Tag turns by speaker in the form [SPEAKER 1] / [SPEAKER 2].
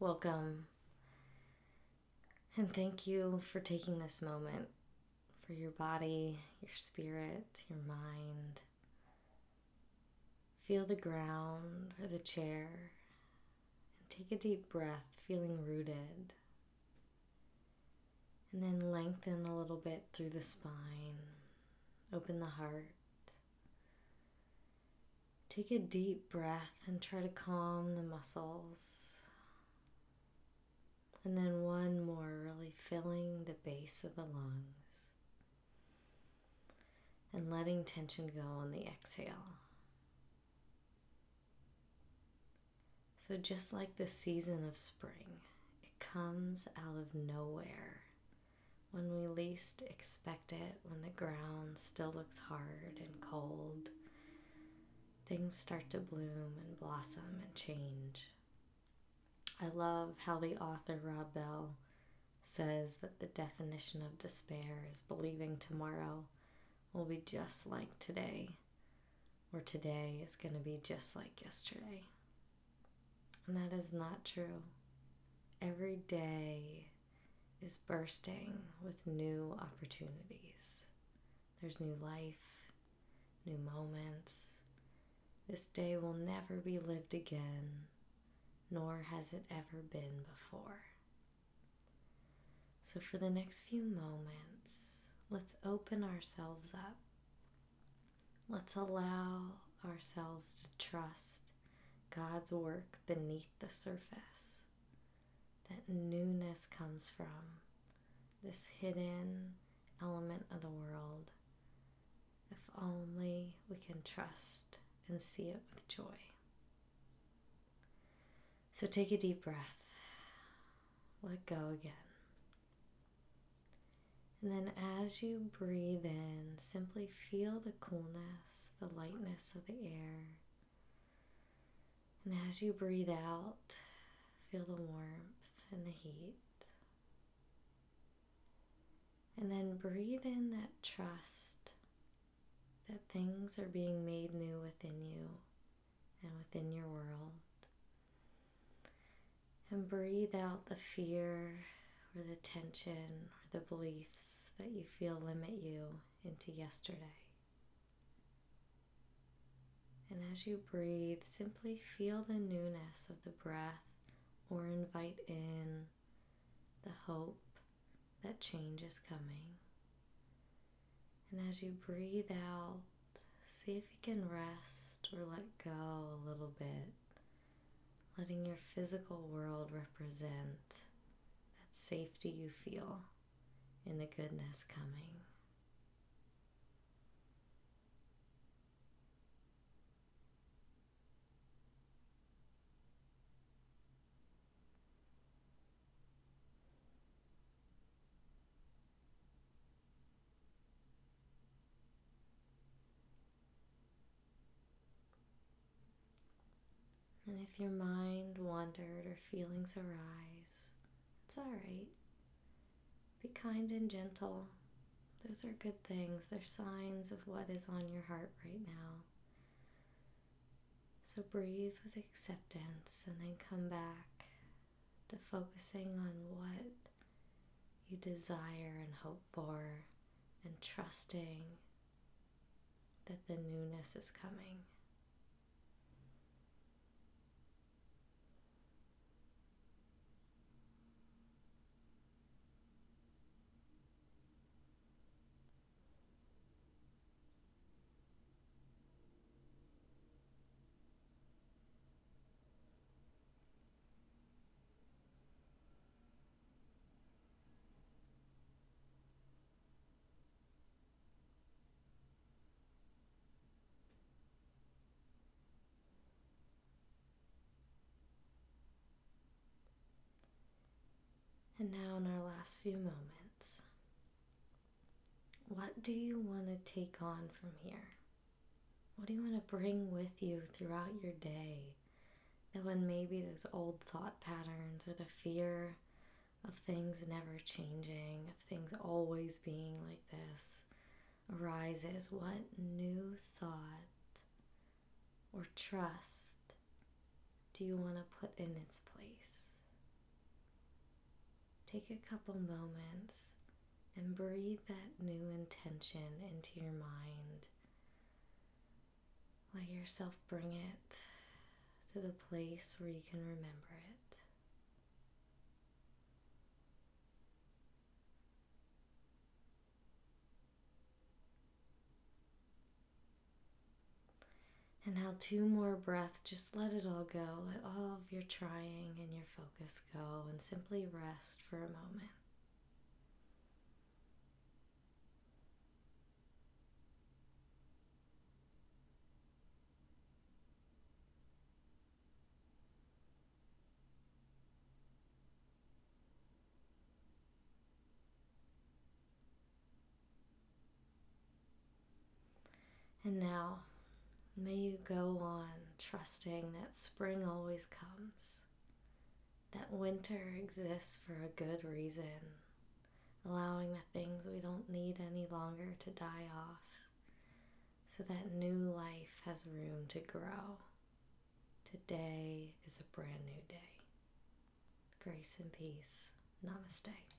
[SPEAKER 1] welcome. And thank you for taking this moment for your body, your spirit, your mind. Feel the ground or the chair and take a deep breath, feeling rooted. And then lengthen a little bit through the spine. Open the heart. Take a deep breath and try to calm the muscles. And then one more, really filling the base of the lungs and letting tension go on the exhale. So, just like the season of spring, it comes out of nowhere when we least expect it, when the ground still looks hard and cold. Things start to bloom and blossom and change. Love how the author Rob Bell says that the definition of despair is believing tomorrow will be just like today, or today is going to be just like yesterday. And that is not true. Every day is bursting with new opportunities. There's new life, new moments. This day will never be lived again nor has it ever been before. So, for the next few moments, let's open ourselves up. Let's allow ourselves to trust God's work beneath the surface. That newness comes from this hidden element of the world. If only we can trust and see it with joy. So take a deep breath. Let go again. And then as you breathe in, simply feel the coolness, the lightness of the air. And as you breathe out, feel the warmth and the heat. And then breathe in that trust that things are being made new within you and within your world. And breathe out the fear or the tension or the beliefs that you feel limit you into yesterday. And as you breathe, simply feel the newness of the breath or invite in the hope that change is coming. And as you breathe out, see if you can rest or let go a little bit letting your physical world represent that safety you feel in the goodness coming. And if your mind wandered or feelings arise, it's all right. Be kind and gentle. Those are good things. They're signs of what is on your heart right now. So breathe with acceptance and then come back to focusing on what you desire and hope for and trusting that the newness is coming. And now, in our last few moments, what do you want to take on from here? What do you want to bring with you throughout your day? That when maybe those old thought patterns or the fear of things never changing, of things always being like this arises, what new thought or trust do you want to put in its place? Take a couple moments and breathe that new intention into your mind. Let yourself bring it to the place where you can remember it. And now, two more breaths. Just let it all go. Let all of your trying and your focus go and simply rest for a moment. And now, may you go on trusting that spring always comes, that winter exists for a good reason, allowing the things we don't need any longer to die off, so that new life has room to grow. Today is a brand new day. Grace and peace. Namaste.